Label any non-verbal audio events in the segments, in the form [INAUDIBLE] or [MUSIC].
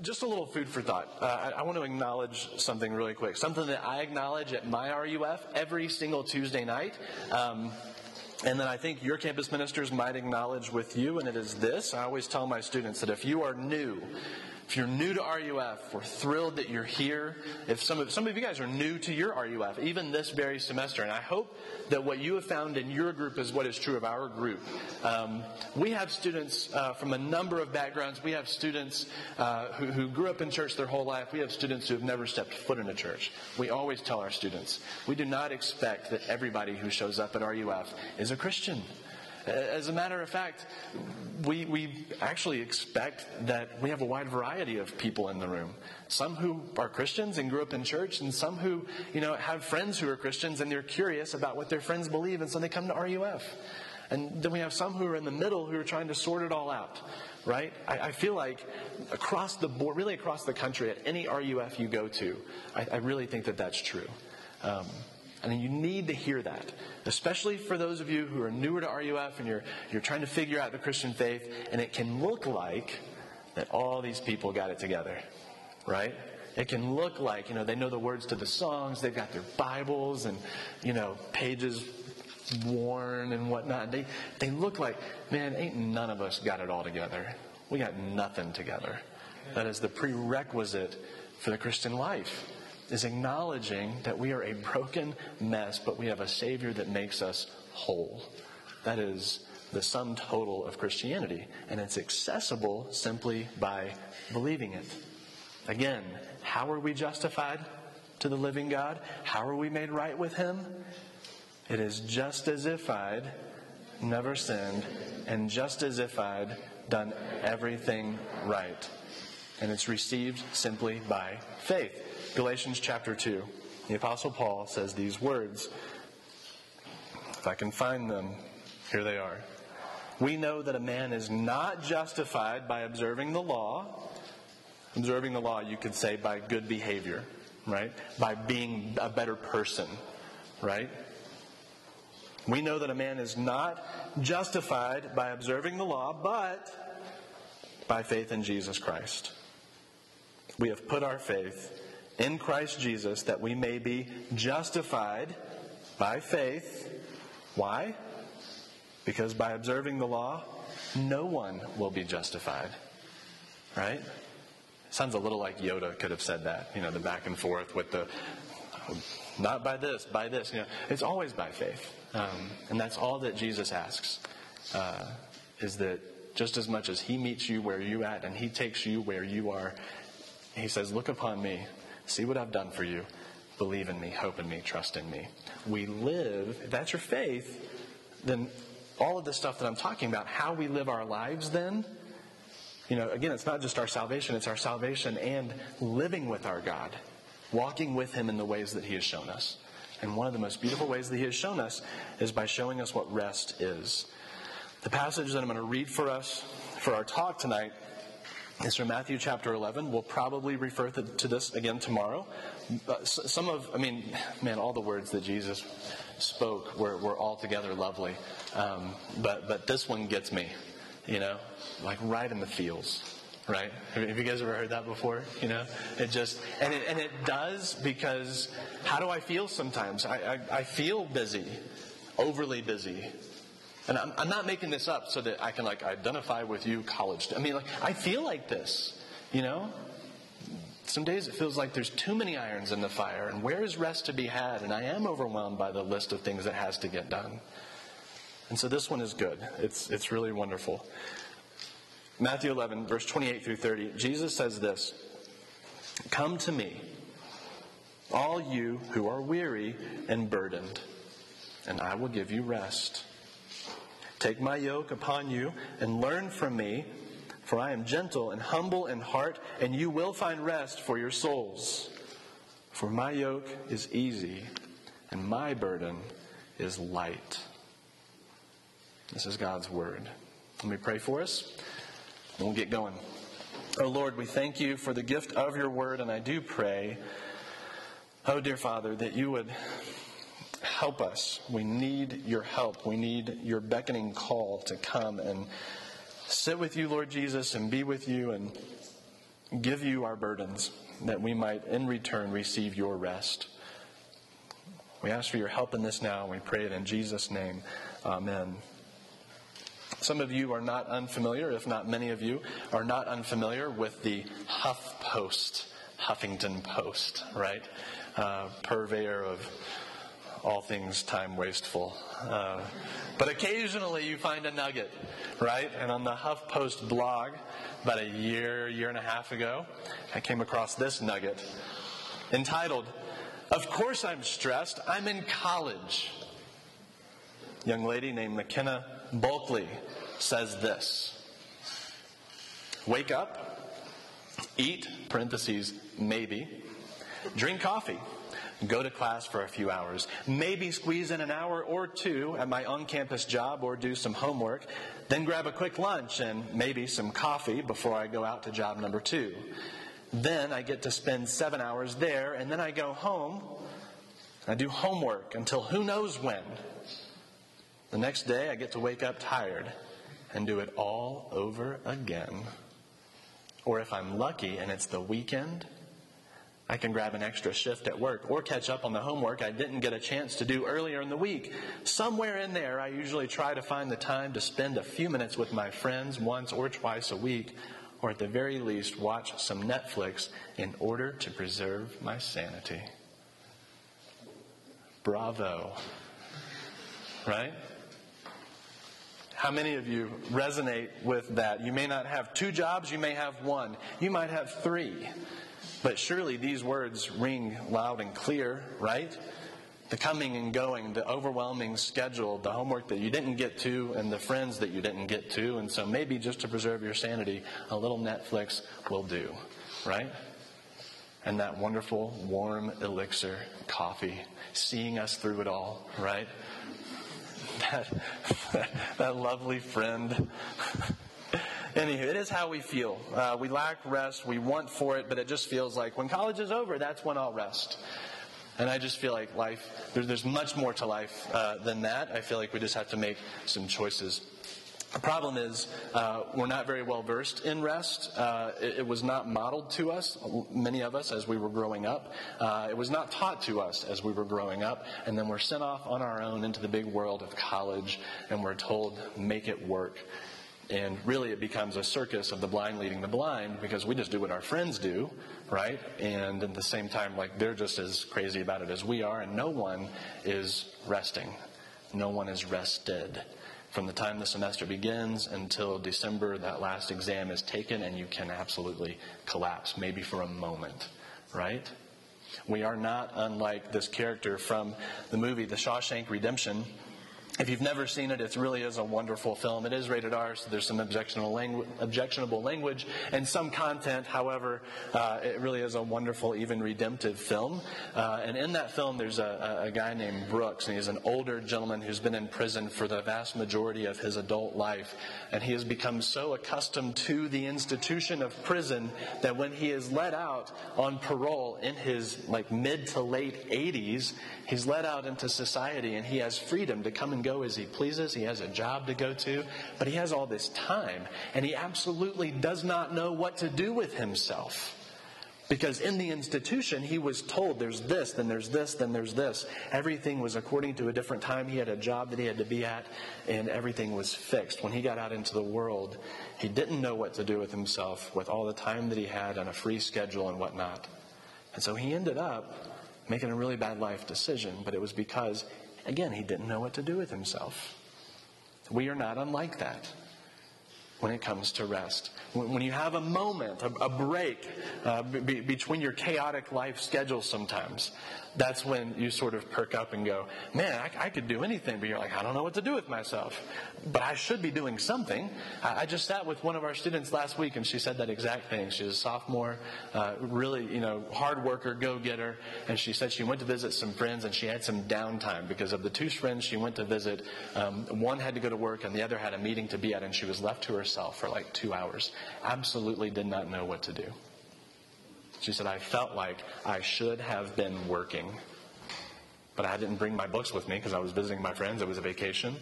just a little food for thought. Uh, I, I, want to acknowledge something really quick. Something that I acknowledge at my RUF every single Tuesday night. Um, and then I think your campus ministers might acknowledge with you, and it is this. I always tell my students that if you are new if you're new to RUF, we're thrilled that you're here. If some of, some of you guys are new to your RUF, even this very semester, and I hope that what you have found in your group is what is true of our group. Um, we have students uh, from a number of backgrounds. We have students uh, who, who grew up in church their whole life. We have students who have never stepped foot in a church. We always tell our students we do not expect that everybody who shows up at RUF is a Christian. As a matter of fact, we, we actually expect that we have a wide variety of people in the room. Some who are Christians and grew up in church, and some who, you know, have friends who are Christians and they're curious about what their friends believe, and so they come to RUF. And then we have some who are in the middle who are trying to sort it all out, right? I, I feel like across the board, really across the country, at any RUF you go to, I, I really think that that's true. Um, and you need to hear that, especially for those of you who are newer to RUF and you're, you're trying to figure out the Christian faith, and it can look like that all these people got it together, right? It can look like, you know, they know the words to the songs, they've got their Bibles and, you know, pages worn and whatnot. They, they look like, man, ain't none of us got it all together. We got nothing together. That is the prerequisite for the Christian life is acknowledging that we are a broken mess, but we have a Savior that makes us whole. That is the sum total of Christianity, and it's accessible simply by believing it. Again, how are we justified to the living God? How are we made right with Him? It is just as if I'd never sinned, and just as if I'd done everything right. And it's received simply by faith. Galatians chapter 2. The Apostle Paul says these words. If I can find them, here they are. We know that a man is not justified by observing the law. Observing the law, you could say, by good behavior, right? By being a better person, right? We know that a man is not justified by observing the law, but by faith in Jesus Christ. We have put our faith in Christ Jesus that we may be justified by faith. Why? Because by observing the law, no one will be justified. Right? Sounds a little like Yoda could have said that, you know, the back and forth with the not by this, by this. You know, it's always by faith, um, and that's all that Jesus asks. Uh, is that just as much as He meets you where you at, and He takes you where you are, He says, "Look upon me, See what I've done for you. Believe in me, hope in me, trust in me. We live, if that's your faith, then all of the stuff that I'm talking about, how we live our lives then, you know, again, it's not just our salvation, it's our salvation and living with our God, walking with Him in the ways that He has shown us. And one of the most beautiful ways that He has shown us is by showing us what rest is. The passage that I'm going to read for us for our talk tonight is from Matthew chapter 11. We'll probably refer to, this again tomorrow. some of, I mean, man, all the words that Jesus spoke were, were altogether lovely. Um, but, but this one gets me, you know, like right in the feels. Right? Have you guys ever heard that before? You know, it just and it and it does because how do I feel sometimes? I, I, I feel busy, overly busy, and I'm, I'm, not making this up so that I can like identify with you, college. I mean, like I feel like this, you know. Some days it feels like there's too many irons in the fire, and where is rest to be had? And I am overwhelmed by the list of things that has to get done. And so this one is good. It's it's really wonderful. Matthew 11, verse 28 through 30. Jesus says this: "Come to me, all you who are weary and burdened, and I will give you rest." Take my yoke upon you and learn from me, for I am gentle and humble in heart, and you will find rest for your souls. For my yoke is easy and my burden is light. This is God's word. Let me pray for us, and we'll get going. Oh Lord, we thank you for the gift of your word, and I do pray, oh dear Father, that you would help us. We need your help. We need your beckoning call to come and sit with you, Lord Jesus, and be with you and give you our burdens, that we might in return receive your rest. We ask for your help in this now, we pray it in Jesus' name. Amen. Some of you are not unfamiliar, if not many of you, are not unfamiliar with the Huff Post, Huffington Post, right? Uh, purveyor of all things time wasteful. Uh, but occasionally you find a nugget, right? And on the HuffPost blog, about a year, year and a half ago, I came across this nugget entitled, Of Course I'm Stressed, I'm in College. young lady named McKenna Bulkley says this Wake up, eat, parentheses, maybe, drink coffee go to class for a few hours, maybe squeeze in an hour or two at my on campus job or do some homework, then grab a quick lunch and maybe some coffee before I go out to job number two. Then I get to spend seven hours there, and then I go home. I do homework until who knows when. The next day, I get to wake up tired and do it all over again. Or if I'm lucky and it's the weekend, I can grab an extra shift at work or catch up on the homework I didn't get a chance to do earlier in the week. Somewhere in there, I usually try to find the time to spend a few minutes with my friends once or twice a week, or at the very least, watch some Netflix in order to preserve my sanity. Bravo. Right? How many of you resonate with that? You may not have two jobs, you may have one, you might have three. But surely these words ring loud and clear, right? The coming and going, the overwhelming schedule, the homework that you didn't get to, and the friends that you didn't get to. And so maybe just to preserve your sanity, a little Netflix will do, right? And that wonderful, warm elixir, coffee, seeing us through it all, right? [LAUGHS] That, [LAUGHS] that lovely friend [LAUGHS] Anywho, it is how we feel. Uh, we lack rest. We want for it, but it just feels like when college is over, that's when I'll rest. And I just feel like life, there, there's much more to life uh, than that. I feel like we just have to make some choices. The problem is, uh, we're not very well versed in rest. Uh, it, it, was not modeled to us, many of us, as we were growing up. Uh, it was not taught to us as we were growing up. And then we're sent off on our own into the big world of college, and we're told, make it work. And really, it becomes a circus of the blind leading the blind because we just do what our friends do, right? And at the same time, like they're just as crazy about it as we are, and no one is resting. No one is rested. From the time the semester begins until December, that last exam is taken, and you can absolutely collapse, maybe for a moment, right? We are not unlike this character from the movie The Shawshank Redemption if you've never seen it, it really is a wonderful film. It is rated R, so there's some objectionable, langu- objectionable language and some content. However, uh, it really is a wonderful, even redemptive film. Uh, and in that film, there's a, a, guy named Brooks, and he's an older gentleman who's been in prison for the vast majority of his adult life. And he has become so accustomed to the institution of prison that when he is let out on parole in his like mid to late 80s, he's let out into society and he has freedom to come and go as he pleases. He has a job to go to, but he has all this time, and he absolutely does not know what to do with himself. Because in the institution, he was told there's this, then there's this, then there's this. Everything was according to a different time. He had a job that he had to be at, and everything was fixed. When he got out into the world, he didn't know what to do with himself with all the time that he had and a free schedule and whatnot. And so he ended up making a really bad life decision, but it was because Again, he didn't know what to do with himself. We are not unlike that when it comes to rest. When you have a moment, a, break uh, between your chaotic life schedule sometimes, that's when you sort of perk up and go, man, I, I, could do anything, but you're like, I don't know what to do with myself. But I should be doing something. I, I just sat with one of our students last week, and she said that exact thing. She's a sophomore, uh, really, you know, hard worker, go getter, and she said she went to visit some friends, and she had some downtime because of the two friends she went to visit. Um, one had to go to work, and the other had a meeting to be at, and she was left to herself for like two hours. Absolutely did not know what to do. She said, I felt like I should have been working, but I didn't bring my books with me because I was visiting my friends. It was a vacation,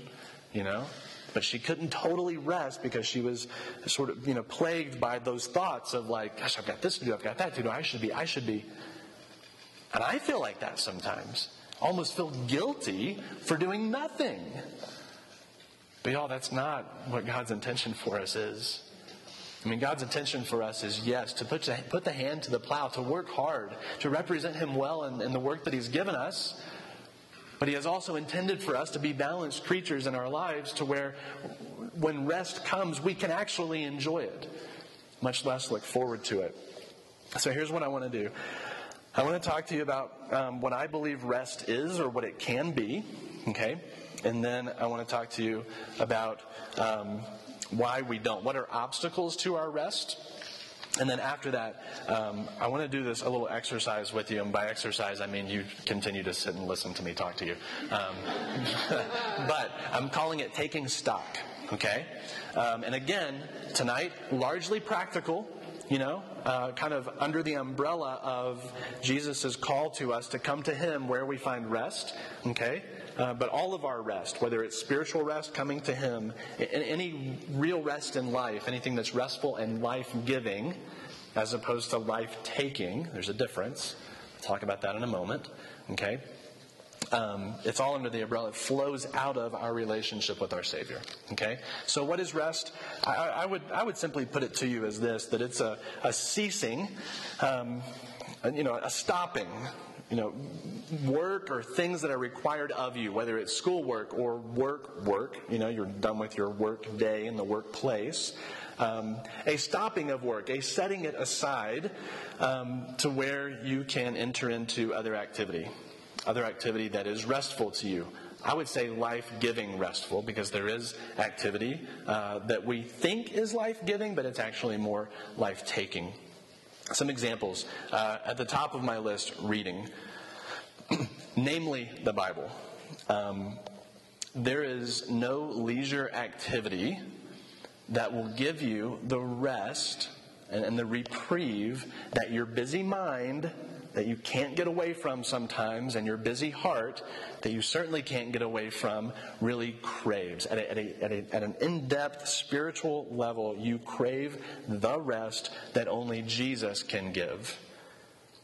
you know? but she couldn't totally rest because she was sort of, you know, plagued by those thoughts of like, gosh, I've got this to do, I've got that to do, I should be, I should be. And I feel like that sometimes. Almost feel guilty for doing nothing. But y'all, that's not what God's intention for us is. I mean, God's intention for us is yes, to put, to put the hand to the plow, to work hard, to represent Him well in, in the work that He's given us. But He has also intended for us to be balanced creatures in our lives to where when rest comes, we can actually enjoy it, much less look forward to it. So here's what I want to do I want to talk to you about um, what I believe rest is or what it can be, okay? And then I want to talk to you about um, why we don't. What are obstacles to our rest? And then after that, um, I want to do this a little exercise with you. And by exercise, I mean you continue to sit and listen to me talk to you. Um, [LAUGHS] but I'm calling it taking stock, okay? Um, and again, tonight, largely practical, you know, uh, kind of under the umbrella of Jesus' call to us to come to Him where we find rest, okay? Uh, but all of our rest, whether it's spiritual rest coming to Him, any real rest in life, anything that's restful and life giving, as opposed to life taking, there's a difference. I'll talk about that in a moment. Okay? Um, it's all under the umbrella. It flows out of our relationship with our Savior. Okay? So, what is rest? I, I would, I would simply put it to you as this that it's a, a ceasing, um, you know, a stopping you know, work or things that are required of you, whether it's schoolwork or work work, you know, you're done with your work day in the workplace. Um, a stopping of work, a setting it aside um, to where you can enter into other activity, other activity that is restful to you. I would say life giving restful because there is activity uh, that we think is life giving, but it's actually more life taking. Some examples. Uh, at the top of my list, reading, [CLEARS THROAT] namely the Bible. Um, there is no leisure activity that will give you the rest and, and the reprieve that your busy mind that you can't get away from sometimes, and your busy heart that you certainly can't get away from, really craves. At, a, at, a, at, a, at an in depth spiritual level, you crave the rest that only Jesus can give.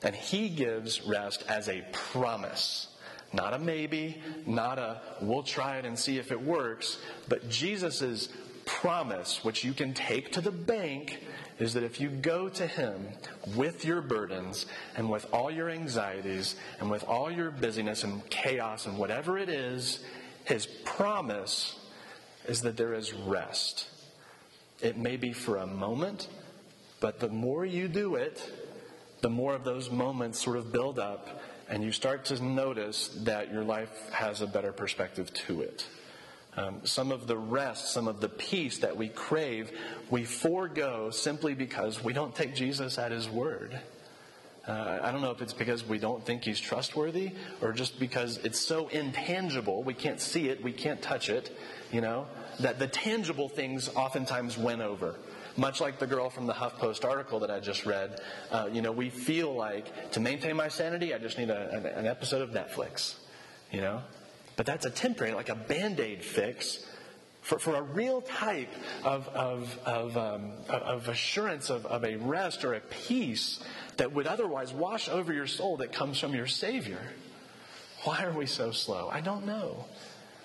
And He gives rest as a promise. Not a maybe, not a we'll try it and see if it works, but Jesus' promise, which you can take to the bank is that if you go to Him with your burdens and with all your anxieties and with all your busyness and chaos and whatever it is, His promise is that there is rest. It may be for a moment, but the more you do it, the more of those moments sort of build up, and you start to notice that your life has a better perspective to it. Um, some of the rest, some of the peace that we crave, we forego simply because we don't take Jesus at his word. Uh, I don't know if it's because we don't think he's trustworthy or just because it's so intangible, we can't see it, we can't touch it, you know, that the tangible things oftentimes win over. Much like the girl from the HuffPost article that I just read, uh, you know, we feel like to maintain my sanity, I just need a, an episode of Netflix, you know? But that's a temporary, like a band aid fix for, for a real type of, of, of, um, of assurance of, of a rest or a peace that would otherwise wash over your soul that comes from your Savior. Why are we so slow? I don't know.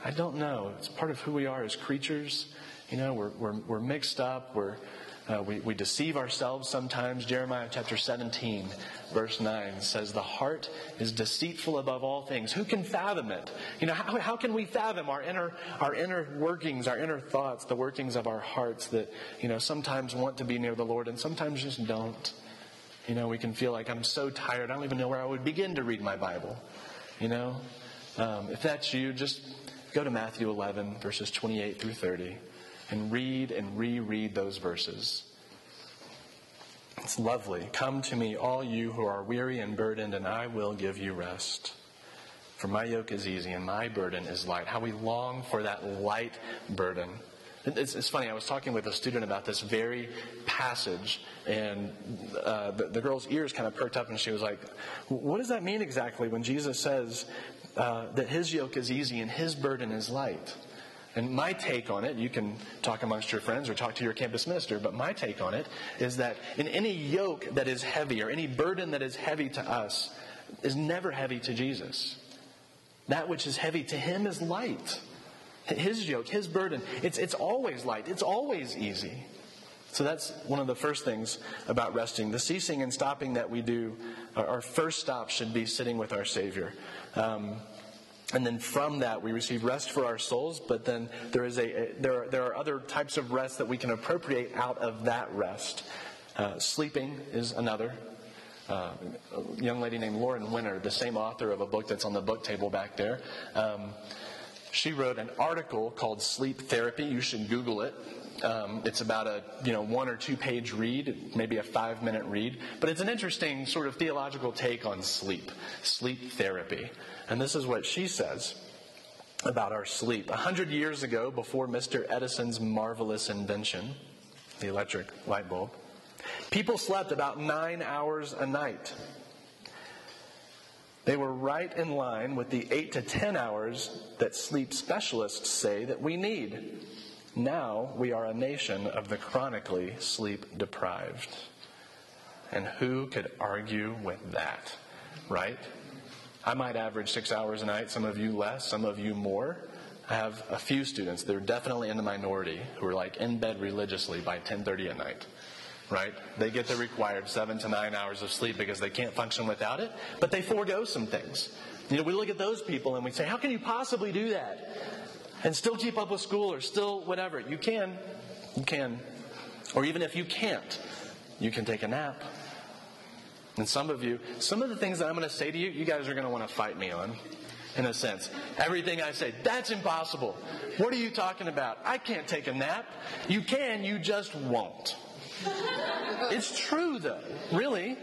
I don't know. It's part of who we are as creatures. You know, we're, we're, we're mixed up. We're, uh, we, we deceive ourselves sometimes. Jeremiah chapter 17, verse 9 says, The heart is deceitful above all things. Who can fathom it? You know, how, how can we fathom our inner, our inner workings, our inner thoughts, the workings of our hearts that, you know, sometimes want to be near the Lord and sometimes just don't? You know, we can feel like I'm so tired, I don't even know where I would begin to read my Bible. You know? Um, if that's you, just go to Matthew 11, verses 28 through 30 and read and reread those verses. It's lovely. Come to me, all you who are weary and burdened, and I will give you rest. For my yoke is easy and my burden is light. How we long for that light burden. It's, it's funny, I was talking with a student about this very passage, and uh, the, the, girl's ears kind of perked up, and she was like, What does that mean exactly when Jesus says uh, that his yoke is easy and his burden is light? And my take on it, you can talk amongst your friends or talk to your campus minister, but my take on it is that in any yoke that is heavy or any burden that is heavy to us is never heavy to Jesus. That which is heavy to him is light. His yoke, his burden, it's, it's always light, it's always easy. So that's one of the first things about resting. The ceasing and stopping that we do, our first stop should be sitting with our Savior. Um, and then from that we receive rest for our souls but then there is a, a there, are, there are other types of rest that we can appropriate out of that rest. Uh, sleeping is another. Uh, a young lady named lauren Winner the same author of a book that's on the book table back there um, she wrote an article called sleep therapy. You should google it. Um, it's about a you know one or two page read, maybe a five minute read, but it's an interesting sort of theological take on sleep, sleep therapy. And this is what she says about our sleep. A hundred years ago, before Mr. Edison's marvelous invention, the electric light bulb, people slept about nine hours a night. They were right in line with the eight to ten hours that sleep specialists say that we need. Now we are a nation of the chronically sleep deprived. And who could argue with that, right? I might average six hours a night, some of you less, some of you more. I have a few students, they're definitely in the minority, who are like in bed religiously by 10:30 at night. Right? They get the required seven to nine hours of sleep because they can't function without it, but they forego some things. You know, we look at those people and we say, How can you possibly do that? And still keep up with school or still whatever. You can. You can. Or even if you can't, you can take a nap. And some of you, some of the things that I'm going to say to you, you guys are going to want to fight me on, in a sense. Everything I say, that's impossible. What are you talking about? I can't take a nap. You can, you just won't. [LAUGHS] it's true, though, really.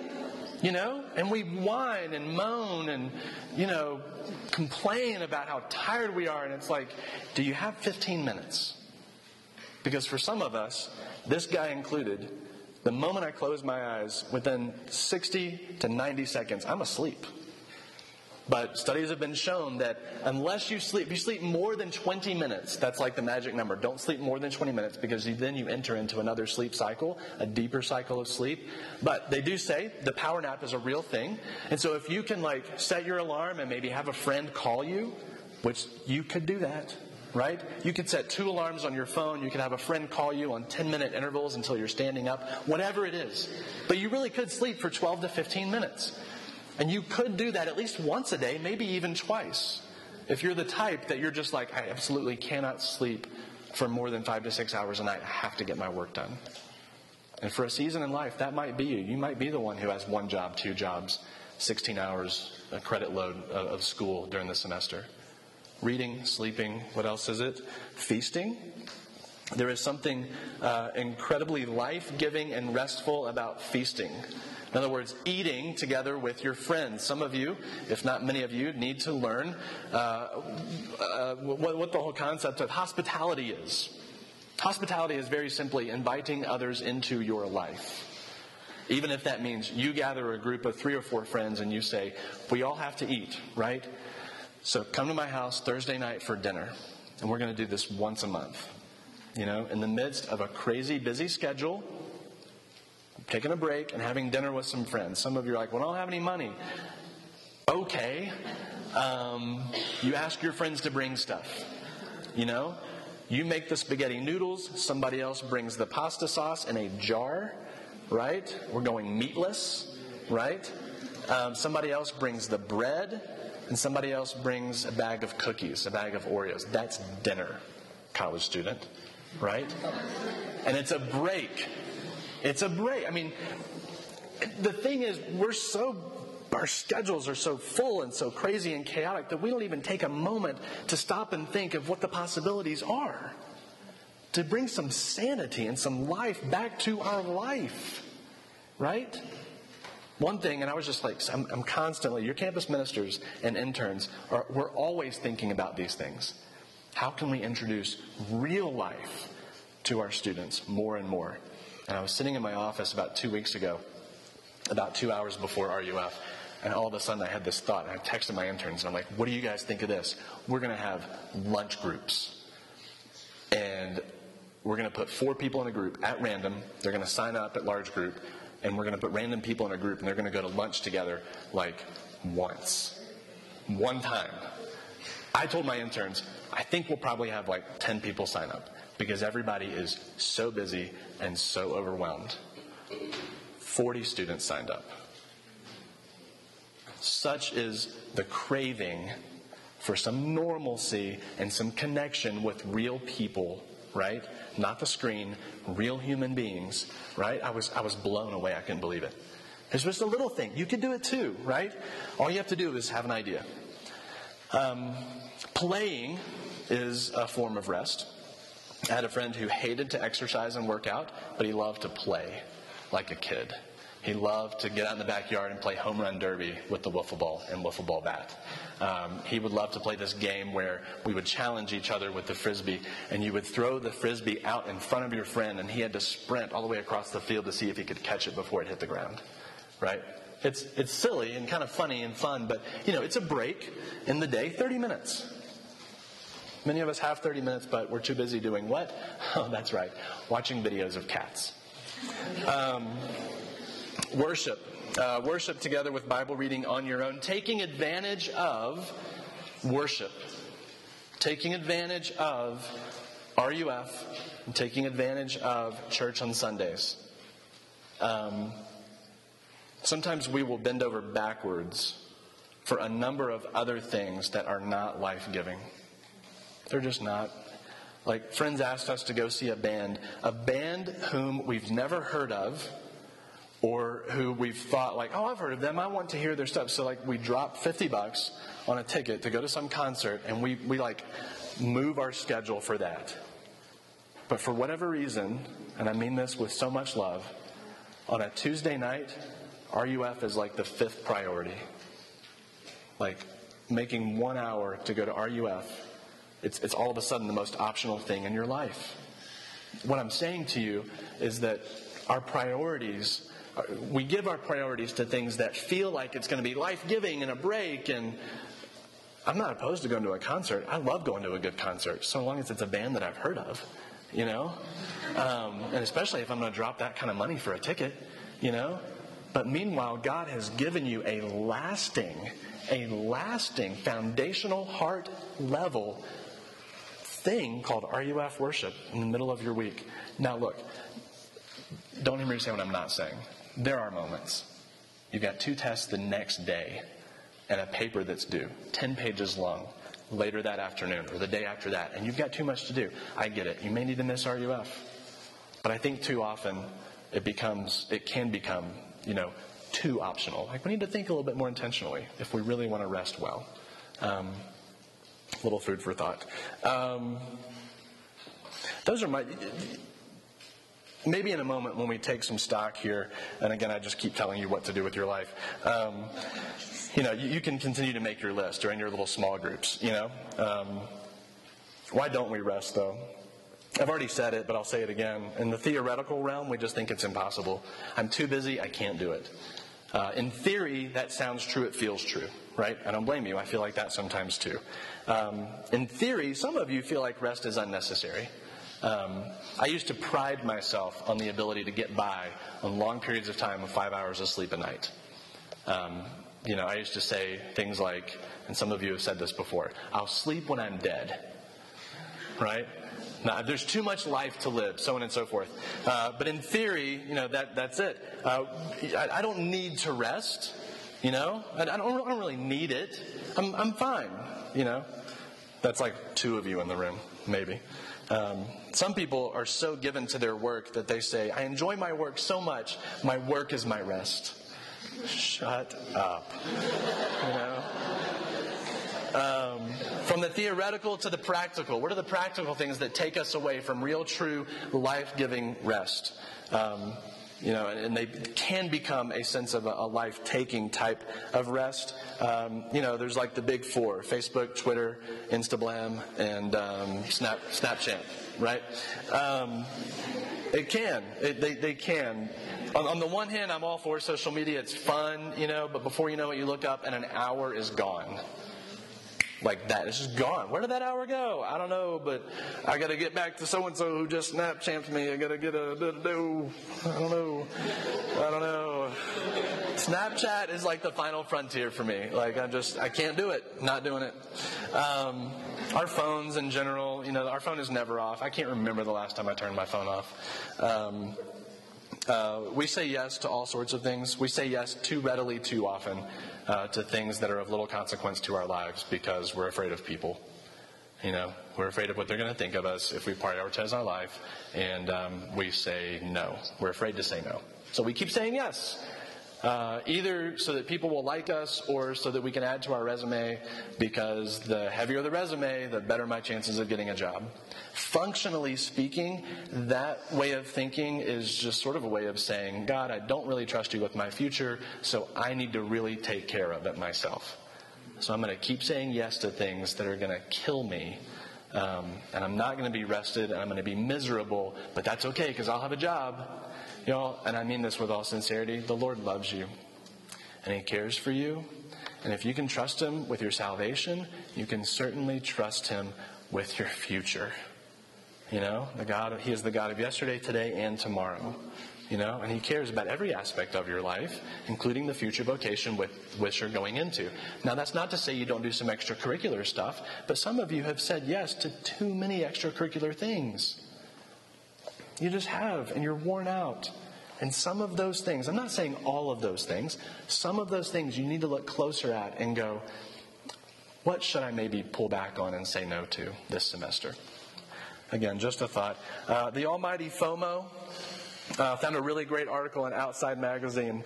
You know? And we whine and moan and, you know, complain about how tired we are. And it's like, do you have 15 minutes? Because for some of us, this guy included, the moment I close my eyes, within 60 to 90 seconds, I'm asleep. But studies have been shown that unless you sleep, if you sleep more than 20 minutes, that's like the magic number. Don't sleep more than 20 minutes because then you enter into another sleep cycle, a deeper cycle of sleep. But they do say the power nap is a real thing. And so if you can like set your alarm and maybe have a friend call you, which you could do that, right? You could set two alarms on your phone. You could have a friend call you on 10 minute intervals until you're standing up, whatever it is. But you really could sleep for 12 to 15 minutes. And you could do that at least once a day, maybe even twice. If you're the type that you're just like, I absolutely cannot sleep for more than five to six hours a night, I have to get my work done. And for a season in life, that might be you. You might be the one who has one job, two jobs, 16 hours, a credit load of school during the semester reading, sleeping. What else is it? Feasting. There is something uh, incredibly life giving and restful about feasting. In other words, eating together with your friends. Some of you, if not many of you, need to learn uh, uh, what, what the whole concept of hospitality is. Hospitality is very simply inviting others into your life. Even if that means you gather a group of three or four friends and you say, We all have to eat, right? So come to my house Thursday night for dinner, and we're going to do this once a month. You know, in the midst of a crazy busy schedule, taking a break and having dinner with some friends. Some of you are like, well, I don't have any money. Okay. Um, you ask your friends to bring stuff. You know, you make the spaghetti noodles, somebody else brings the pasta sauce in a jar, right? We're going meatless, right? Um, somebody else brings the bread and somebody else brings a bag of cookies, a bag of Oreos. That's dinner, college student, right? And it's a break. It's a break. I mean, the thing is, we're so, our schedules are so full and so crazy and chaotic that we don't even take a moment to stop and think of what the possibilities are. To bring some sanity and some life back to our life, right? One thing, and I was just like, I'm, I'm constantly, your campus ministers and interns, are, we're always thinking about these things. How can we introduce real life to our students more and more? And I was sitting in my office about two weeks ago, about two hours before RUF, and all of a sudden I had this thought, and I texted my interns, and I'm like, what do you guys think of this? We're going to have lunch groups. and we're going to put four people in a group at random. They're going to sign up at large group, and we're going to put random people in a group, and they're going to go to lunch together like once, one time. I told my interns, I think we'll probably have like 10 people sign up because everybody is so busy and so overwhelmed. 40 students signed up. Such is the craving for some normalcy and some connection with real people, right? Not the screen, real human beings, right? I was, I was blown away. I couldn't believe it. It's just a little thing. You can do it too, right? All you have to do is have an idea. Um, playing is a form of rest. I had a friend who hated to exercise and work out, but he loved to play like a kid. He loved to get out in the backyard and play home run derby with the wiffle ball and wiffle ball bat. Um, he would love to play this game where we would challenge each other with the frisbee, and you would throw the frisbee out in front of your friend, and he had to sprint all the way across the field to see if he could catch it before it hit the ground. Right? It's it's silly and kind of funny and fun, but you know, it's a break in the day, 30 minutes. Many of us have 30 minutes, but we're too busy doing what? [LAUGHS] Oh, that's right, watching videos of cats. Um, worship. Uh, worship together with Bible reading on your own, taking advantage of worship, taking advantage of RUF, and taking advantage of church on Sundays. Um, sometimes we will bend over backwards for a number of other things that are not life giving. They're just not. Like, friends asked us to go see a band, a band whom we've never heard of or who we've thought like, oh, I've heard of them. I want to hear their stuff. So like we drop 50 bucks on a ticket to go to some concert and we, we like move our schedule for that. But for whatever reason, and I mean this with so much love, on a Tuesday night, RUF is like the fifth priority. Like making one hour to go to RUF, it's, it's all of a sudden the most optional thing in your life. What I'm saying to you is that our priorities we give our priorities to things that feel like it's going to be life giving and a break. And I'm not opposed to going to a concert. I love going to a good concert, so long as it's a band that I've heard of, you know? Um, and especially if I'm going to drop that kind of money for a ticket, you know? But meanwhile, God has given you a lasting, a lasting, foundational, heart level thing called RUF worship in the middle of your week. Now, look, don't hear me say what I'm not saying. There are moments. You've got two tests the next day and a paper that's due, 10 pages long, later that afternoon or the day after that, and you've got too much to do. I get it. You may need to miss RUF. But I think too often it becomes, it can become, you know, too optional. Like we need to think a little bit more intentionally if we really want to rest well. Um, little food for thought. Um, those are my maybe in a moment when we take some stock here, and again, I just keep telling you what to do with your life. Um, you know, you, you, can continue to make your list or in your little small groups. You know, um, why don't we rest though? I've already said it, but I'll say it again. In the theoretical realm, we just think it's impossible. I'm too busy. I can't do it. Uh, in theory, that sounds true. It feels true, right? I don't blame you. I feel like that sometimes too. Um, in theory, some of you feel like rest is unnecessary. Um, I used to pride myself on the ability to get by on long periods of time with five hours of sleep a night. Um, you know, I used to say things like, and some of you have said this before, I'll sleep when I'm dead. Right? Now, there's too much life to live, so on and so forth. Uh, but in theory, you know, that, that's it. Uh, I, I, don't need to rest, you know? I, I, don't, I don't really need it. I'm, I'm fine, you know? That's like two of you in the room, maybe. Um, some people are so given to their work that they say, I enjoy my work so much, my work is my rest. Shut up. You know? Um, from the theoretical to the practical, what are the practical things that take us away from real, true, life giving rest? Um, you know, and they can become a sense of a, a life taking type of rest. Um, you know, there's like the big four Facebook, Twitter, Instagram, and um, Snap, Snapchat, right? Um, it can. It, they, they can. On, on, the one hand, I'm all for social media. It's fun, you know, but before you know it, you look up and an hour is gone. Like that. It's just gone. Where did that hour go? I don't know, but I got to get back to so and so who just Snapchamped me. I got to get a. I don't know. I don't know. Snapchat is like the final frontier for me. Like I'm just, I can't do it. Not doing it. Um, our phones in general, you know, our phone is never off. I can't remember the last time I turned my phone off. Um, uh, we say yes to all sorts of things. We say yes too readily, too often uh, to things that are of little consequence to our lives because we're afraid of people. You know, we're afraid of what they're going to think of us if we prioritize our life, and um, we say no. We're afraid to say no. So we keep saying yes. Uh, either so that people will like us or so that we can add to our resume because the heavier the resume, the better my chances of getting a job. Functionally speaking, that way of thinking is just sort of a way of saying, God, I don't really trust you with my future, so I need to really take care of it myself. So I'm going to keep saying yes to things that are going to kill me. Um, and I'm not going to be rested and I'm going to be miserable, but that's okay because I'll have a job. Know, and I mean this with all sincerity the Lord loves you and He cares for you. And if you can trust Him with your salvation, you can certainly trust Him with your future. You know, the God, He is the God of yesterday, today, and tomorrow. You know, and He cares about every aspect of your life, including the future vocation with which you're going into. Now, that's not to say you don't do some extracurricular stuff, but some of you have said yes to too many extracurricular things. You just have, and you're worn out. And some of those things, I'm not saying all of those things, some of those things you need to look closer at and go, what should I maybe pull back on and say no to this semester? Again, just a thought. Uh, the almighty FOMO uh, found a really great article in Outside Magazine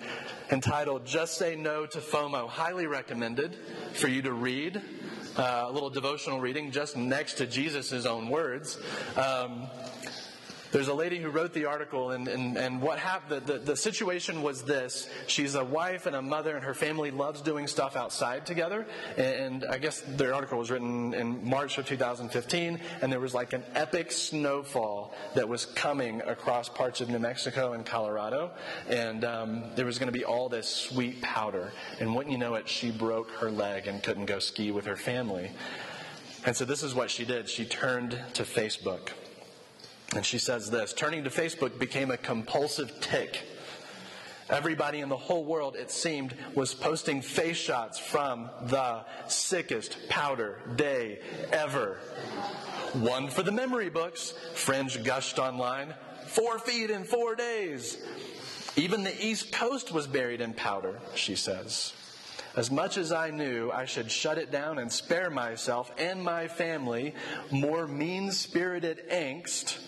entitled Just Say No to FOMO. Highly recommended for you to read. Uh, a little devotional reading just next to Jesus' own words. Um, there's a lady who wrote the article, and, and, and what happened, the, the, the situation was this. She's a wife and a mother, and her family loves doing stuff outside together. And I guess their article was written in March of 2015, and there was like an epic snowfall that was coming across parts of New Mexico and Colorado. And um, there was going to be all this sweet powder. And wouldn't you know it, she broke her leg and couldn't go ski with her family. And so this is what she did. She turned to Facebook. And she says this turning to Facebook became a compulsive tic. Everybody in the whole world, it seemed, was posting face shots from the sickest powder day ever. One for the memory books, friends gushed online. Four feet in four days. Even the East Coast was buried in powder, she says. As much as I knew I should shut it down and spare myself and my family more mean spirited angst,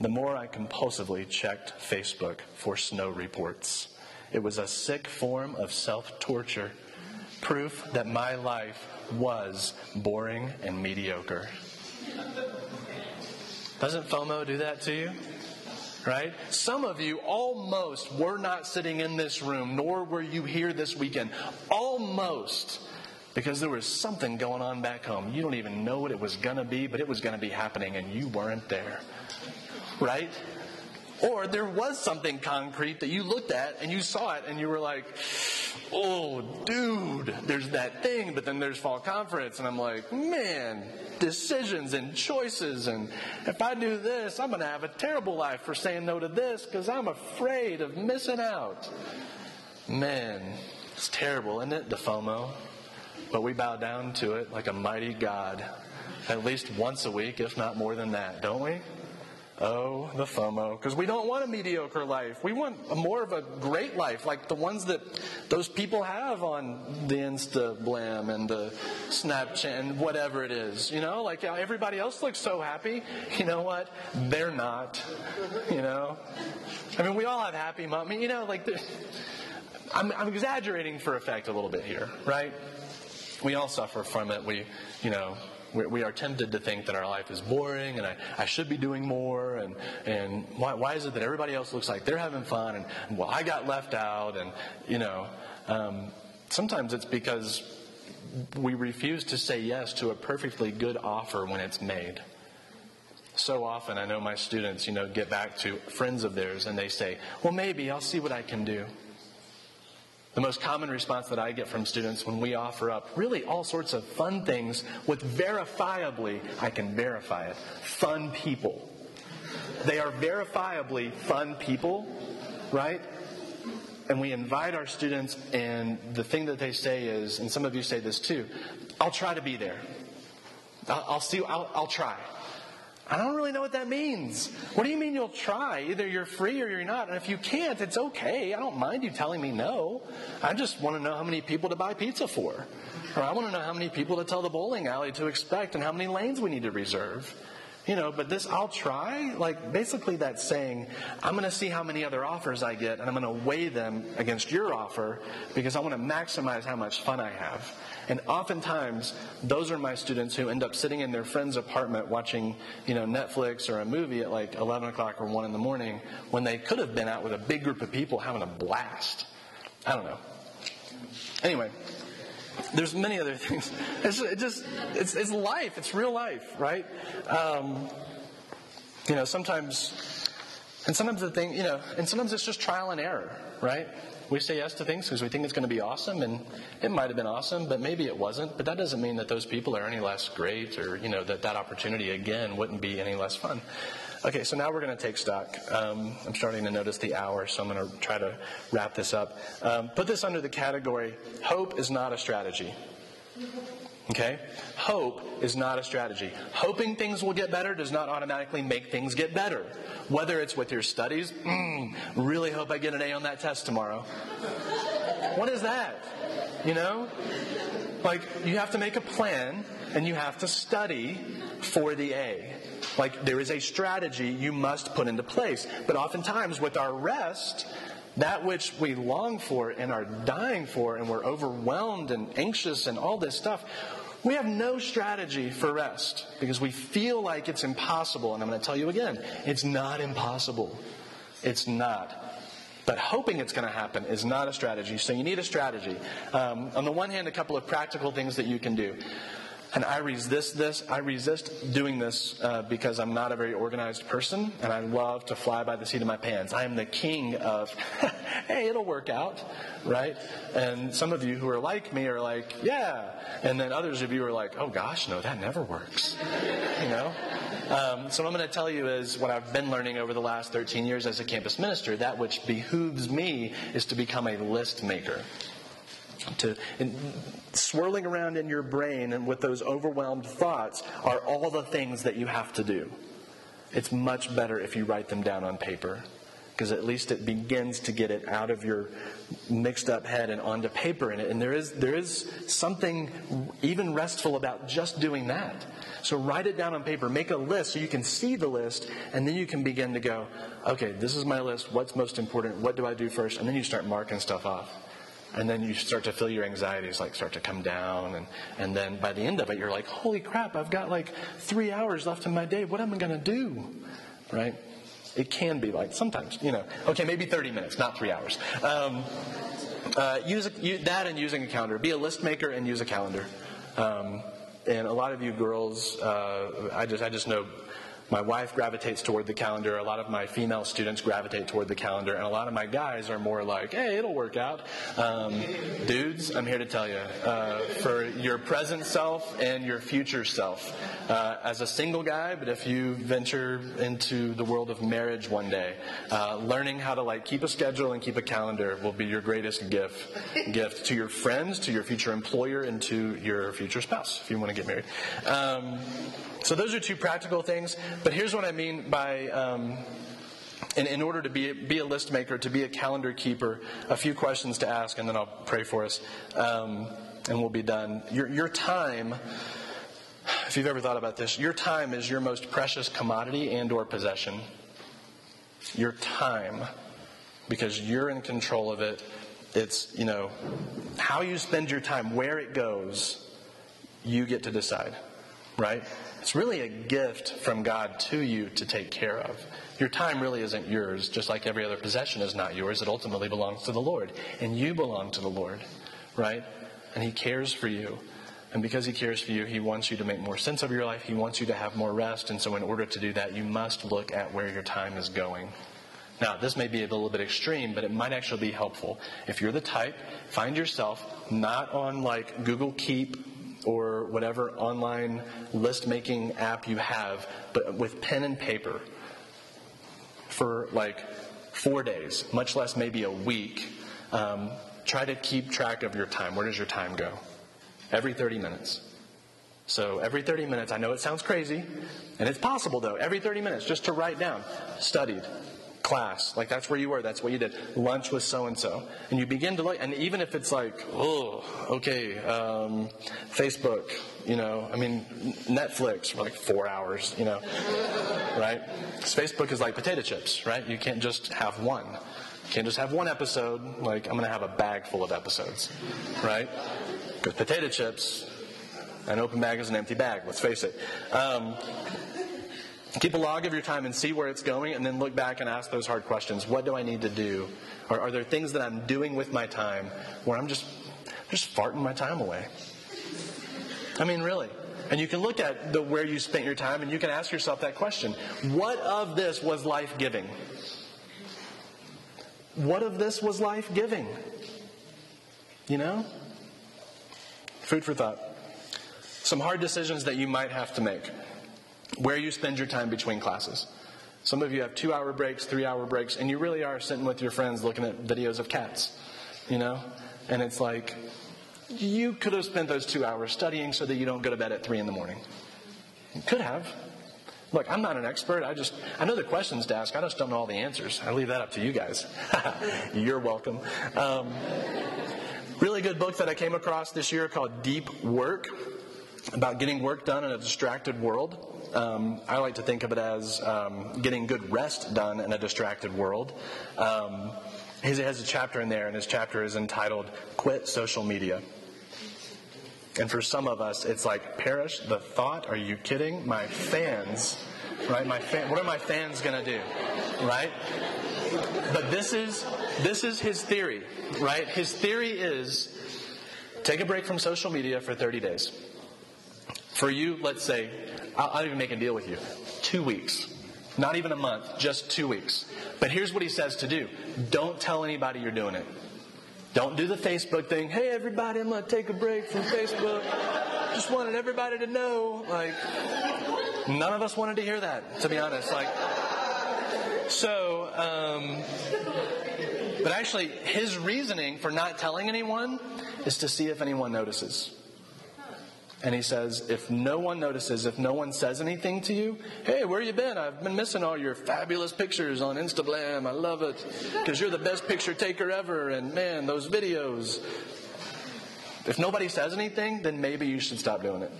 the more I compulsively checked Facebook for snow reports. It was a sick form of self torture, proof that my life was boring and mediocre. Doesn't FOMO do that to you? Right? Some of you almost were not sitting in this room, nor were you here this weekend. Almost. Because there was something going on back home. You don't even know what it was going to be, but it was going to be happening, and you weren't there right? Or there was something concrete that you looked at and you saw it and you were like, oh, dude, there's that thing, but then there's fall conference. And I'm like, man, decisions and choices. And if I do this, I'm going to have a terrible life for saying no to this because I'm afraid of missing out. Man, it's terrible, isn't it? The FOMO. But we bow down to it like a mighty God at least once a week, if not more than that, don't we? Oh, the FOMO. Because we don't want a mediocre life. We want more of a great life, like the ones that those people have on the Insta Blam and the Snapchat and whatever it is. You know, like everybody else looks so happy. You know what? They're not. You know? I mean, we all have happy moments. You know, like, I'm, I'm exaggerating for effect a little bit here, right? We all suffer from it. We, you know, we, we are tempted to think that our life is boring and I, I should be doing more and, and why, why is it that everybody else looks like they're having fun and, well I got left out and you know um, sometimes it's because we refuse to say yes to a perfectly good offer when it's made. So often I know my students you know get back to friends of theirs and they say well maybe I'll see what I can do The most common response that I get from students when we offer up really all sorts of fun things with verifiably, I can verify it, fun people. They are verifiably fun people, right? And we invite our students, and the thing that they say is, and some of you say this too, I'll try to be there. I'll, I'll see, I'll, I'll try. I don't really know what that means. What do you mean you'll try? Either you're free or you're not. And if you can't, it's okay. I don't mind you telling me no. I just want to know how many people to buy pizza for. Or I want to know how many people to tell the bowling alley to expect and how many lanes we need to reserve. You know, but this I'll try, like basically that's saying, I'm going to see how many other offers I get and I'm going to weigh them against your offer because I want to maximize how much fun I have. And oftentimes, those are my students who end up sitting in their friend's apartment watching, you know, Netflix or a movie at like 11 o'clock or 1 in the morning when they could have been out with a big group of people having a blast. I don't know. Anyway, there's many other [LAUGHS] things. It's it just it's, it's life. It's real life, right? Um, you know, sometimes, and sometimes the thing, you know, and sometimes it's just trial and error, right? We say yes to things because we think it's going to be awesome, and it might have been awesome, but maybe it wasn't. But that doesn't mean that those people are any less great, or you know, that that opportunity again wouldn't be any less fun. Okay, so now we're going to take stock. Um, I'm starting to notice the hour, so I'm going to try to wrap this up. Um, put this under the category hope is not a strategy. Okay? Hope is not a strategy. Hoping things will get better does not automatically make things get better. Whether it's with your studies, mm, really hope I get an A on that test tomorrow. What is that? You know? Like, you have to make a plan and you have to study for the A. Like there is a strategy you must put into place. But oftentimes with our rest, that which we long for and are dying for, and we're overwhelmed and anxious and all this stuff, we have no strategy for rest because we feel like it's impossible. And I'm going to tell you again, it's not impossible. It's not. But hoping it's going to happen is not a strategy. So you need a strategy. Um, on the one hand, a couple of practical things that you can do. And I resist this. I resist doing this uh, because I'm not a very organized person and I love to fly by the seat of my pants. I am the king of, [LAUGHS] hey, it'll work out, right? And some of you who are like me are like, yeah. And then others of you are like, oh gosh, no, that never works, you know? Um, so what I'm going to tell you is what I've been learning over the last 13 years as a campus minister. That which behooves me is to become a list maker to swirling around in your brain and with those overwhelmed thoughts are all the things that you have to do. It's much better if you write them down on paper because at least it begins to get it out of your mixed up head and onto paper in it. And there is there is something even restful about just doing that. So write it down on paper, make a list so you can see the list, and then you can begin to go, okay, this is my list. What's most important? What do I do first? And then you start marking stuff off and then you start to feel your anxieties like start to come down. And, and then by the end of it you're like holy crap i've got like three hours left in my day. What am i going to do? Right? It can be like sometimes you know. Okay maybe 30 minutes not three hours. Um, uh, use, a, that and using a calendar. Be a list maker and use a calendar. Um, and a lot of you girls uh, i just i just know my wife gravitates toward the calendar. A lot of my female students gravitate toward the calendar, and a lot of my guys are more like, "Hey, it'll work out." Um, dudes, I'm here to tell you, uh, for your present self and your future self. Uh, as a single guy, but if you venture into the world of marriage one day, uh, learning how to like keep a schedule and keep a calendar will be your greatest gift. gift to your friends, to your future employer, and to your future spouse if you want to get married. Um, so those are two practical things. But here's what I mean by. Um, in, in order to be, be a list maker, to be a calendar keeper, a few questions to ask, and then I'll pray for us, um, and we'll be done. Your, your time, if you've ever thought about this, your time is your most precious commodity and or possession. Your time, because you're in control of it. It's, you know, how you spend your time, where it goes, you get to decide, right? It's really a gift from God to you to take care of. Your time really isn't yours, just like every other possession is not yours. It ultimately belongs to the Lord. And you belong to the Lord, right? And He cares for you. And because He cares for you, He wants you to make more sense of your life. He wants you to have more rest. And so, in order to do that, you must look at where your time is going. Now, this may be a little bit extreme, but it might actually be helpful. If you're the type, find yourself not on like Google Keep or whatever online list making app you have, but with pen and paper for like four days, much less maybe a week. Um, try to keep track of your time. Where does your time go? Every 30 minutes. So every 30 minutes, I know it sounds crazy, and it's possible though, every 30 minutes just to write down, studied, class, like that's where you were, that's what you did, lunch with so and so. And you begin to look, and even if it's like, oh, okay, um, Facebook, you know, I mean, Netflix for like four hours, you know, [LAUGHS] right? Because Facebook is like potato chips, right? You can't just have one. You can't just have one episode, like, I'm going to have a bag full of episodes, right? Because potato chips, an open bag is an empty bag, let's face it. Um, keep a log of your time and see where it's going, and then look back and ask those hard questions. What do I need to do? Or are there things that I'm doing with my time where I'm just just farting my time away? I mean, really. And you can look at the where you spent your time, and you can ask yourself that question: What of this was life giving? What of this was life giving? You know? Food for thought. Some hard decisions that you might have to make. Where you spend your time between classes. Some of you have two hour breaks, three hour breaks, and you really are sitting with your friends looking at videos of cats, you know? And it's like, you could have spent those two hours studying so that you don't go to bed at three in the morning. You could have. Look, I'm not an expert. I just, I know the questions to ask. I just don't know all the answers. I leave that up to you guys. [LAUGHS] You're welcome. Um, really good book that I came across this year called Deep Work about getting work done in a distracted world. Um, I like to think of it as um, getting good rest done in a distracted world. Um, he has a chapter in there, and his chapter is entitled Quit Social Media. And for some of us, it's like, perish the thought, are you kidding? My fans, right? My fan, what are my fans going to do, right? But this is, this is his theory, right? His theory is take a break from social media for 30 days. For you, let's say, I'll, I'll even make a deal with you. Two weeks. Not even a month, just two weeks. But here's what he says to do don't tell anybody you're doing it. Don't do the Facebook thing. Hey, everybody, I'm going to take a break from Facebook. Just wanted everybody to know. Like, none of us wanted to hear that, to be honest. Like, so, um, but actually, his reasoning for not telling anyone is to see if anyone notices. And he says, if no one notices, if no one says anything to you, hey, where you been? I've been missing all your fabulous pictures on Instagram. I love it because you're the best picture taker ever. And man, those videos. If nobody says anything, then maybe you should stop doing it.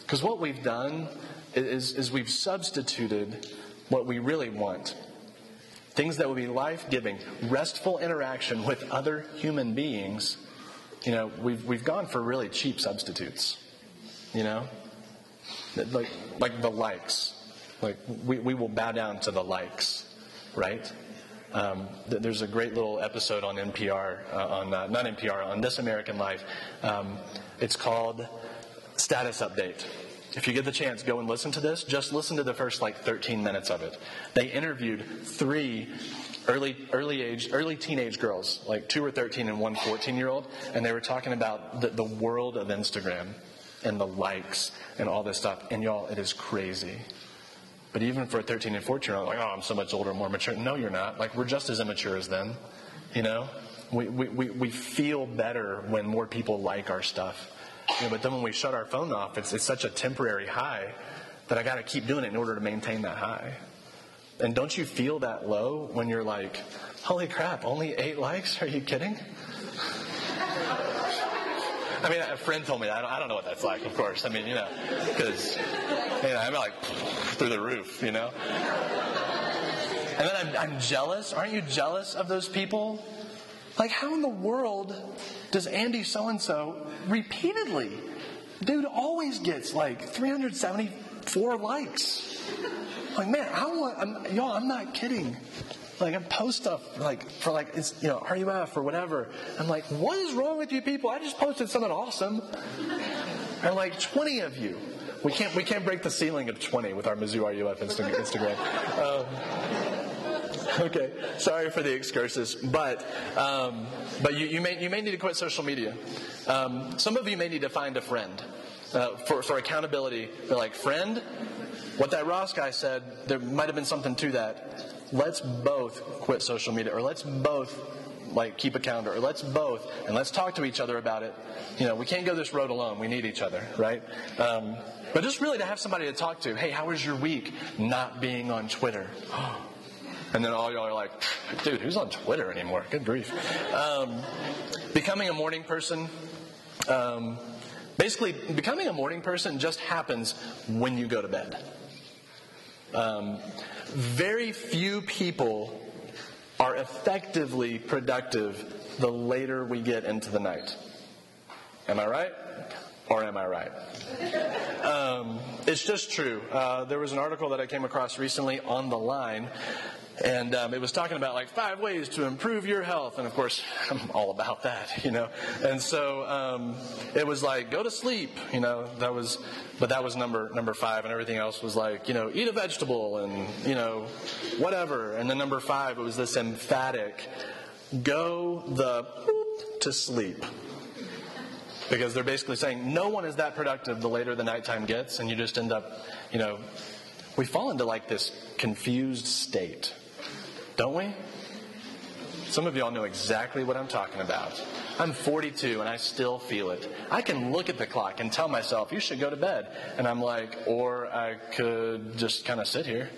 Because what we've done is, is we've substituted what we really want. Things that would be life giving, restful interaction with other human beings you know, we've, we've gone for really cheap substitutes, you know? Like, like the likes. Like, we, we will bow down to the likes, right? Um, there's a great little episode on NPR, uh, on uh, not NPR, on This American Life. Um, it's called Status Update. If you get the chance, go and listen to this. Just listen to the first like 13 minutes of it. They interviewed three early early age early teenage girls like two or 13 and one 14 year old and they were talking about the, the world of instagram and the likes and all this stuff. And y'all it is crazy. But even for a 13 and 14 year old like oh i'm so much older more mature. No you're not. Like we're just as immature as them you know? We, we, we feel better when more people like our stuff. You know, but then when we shut our phone off it's, it's such a temporary high that i got to keep doing it in order to maintain that high and don't you feel that low when you're like, holy crap, only eight likes? Are you kidding? I mean, a friend told me that. I don't, know what that's like, of course. I mean, you know, because, you know, I'm like through the roof, you know? And then I'm, I'm jealous. Aren't you jealous of those people? Like, how in the world does Andy so and so repeatedly, dude always gets like 374 likes? Like, man, I want, I'm, y'all, I'm not kidding. Like, I post stuff like for like it's you know RUF or whatever. I'm like, what is wrong with you people? I just posted something awesome. And like 20 of you. We can't we can't break the ceiling of 20 with our Mizzou RUF Instagram. Um, [LAUGHS] okay, sorry for the excursus, but um, but you, you may you may need to quit social media. Um, some of you may need to find a friend uh, for for accountability. They're like friend. What that Ross guy said, there might have been something to that. Let's both quit social media, or let's both like keep a calendar, or let's both and let's talk to each other about it. You know, we can't go this road alone. We need each other, right? Um, but just really to have somebody to talk to. Hey, how was your week? Not being on Twitter. [GASPS] And then all y'all are like, dude, who's on Twitter anymore? Good grief. Um, becoming a morning person. Um, basically, becoming a morning person just happens when you go to bed. Um, very few people are effectively productive the later we get into the night. Am I right? Or am I right? Um, it's just true. Uh, there was an article that I came across recently on the line and um, it was talking about like five ways to improve your health. And of course, [LAUGHS] I'm all about that, you know. And so um, it was like go to sleep, you know. That was, but that was number number five, and everything else was like you know eat a vegetable and you know whatever. And then number five, it was this emphatic go the to sleep. Because they're basically saying no one is that productive the later the nighttime gets, and you just end up, you know, we fall into like this confused state don't we? Some of y'all know exactly what I'm talking about. I'm 42 and I still feel it. I can look at the clock and tell myself, you should go to bed. And I'm like, or I could just kind of sit here.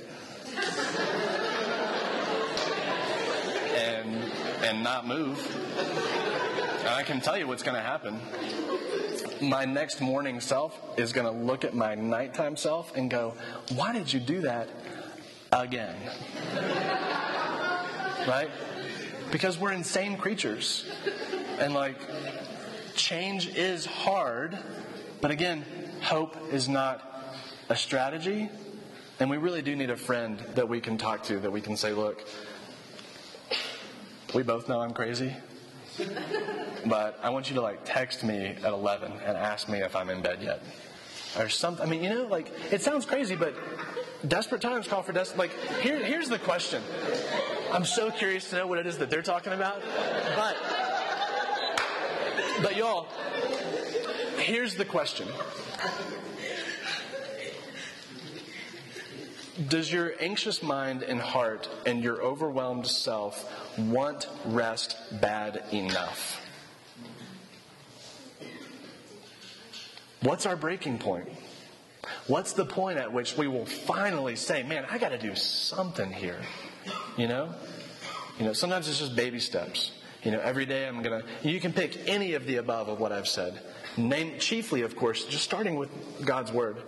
[LAUGHS] and, and not move. And I can tell you what's going to happen. My next morning self is going to look at my nighttime self and go, why did you do that again? [LAUGHS] right? Because we're insane creatures. And like, change is hard, but again, hope is not a strategy. And we really do need a friend that we can talk to, that we can say, look, we both know I'm crazy. But I want you to like text me at 11 and ask me if I'm in bed yet. Or something. I mean, you know, like, it sounds crazy, but desperate times call for desperate. Like, here, here's the question I'm so curious to know what it is that they're talking about. But, but y'all, here's the question. Does your anxious mind and heart and your overwhelmed self want rest bad enough? What's our breaking point? What's the point at which we will finally say, man, I got to do something here? You know? You know, sometimes it's just baby steps. You know, every day I'm going to, you can pick any of the above of what I've said. Name, chiefly, of course, just starting with God's Word.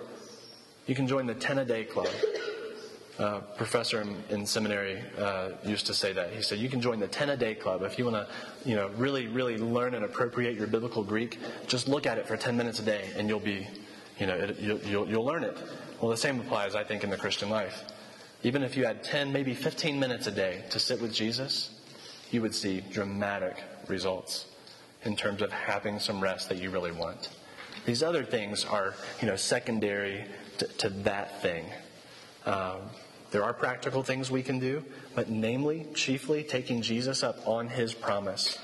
You can join the 10 a day club. Uh, professor in, in seminary uh, used to say that. He said, You can join the 10 a day club. If you want to, you know, really, really learn and appropriate your biblical Greek, just look at it for 10 minutes a day and you'll be, you know, it, you'll, you'll, you'll learn it. Well, the same applies, I think, in the Christian life. Even if you had 10, maybe 15 minutes a day to sit with Jesus, you would see dramatic results in terms of having some rest that you really want. These other things are, you know, secondary to, to that thing. Um, there are practical things we can do, but namely, chiefly, taking Jesus up on his promise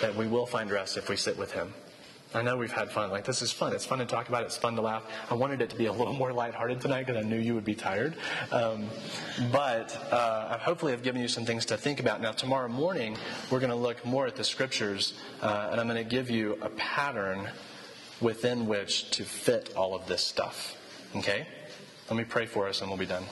that we will find rest if we sit with him. I know we've had fun. Like, this is fun. It's fun to talk about. It's fun to laugh. I wanted it to be a little more lighthearted tonight because I knew you would be tired. Um, but uh, hopefully, I've given you some things to think about. Now, tomorrow morning, we're going to look more at the scriptures, uh, and I'm going to give you a pattern within which to fit all of this stuff. Okay? Let me pray for us, and we'll be done.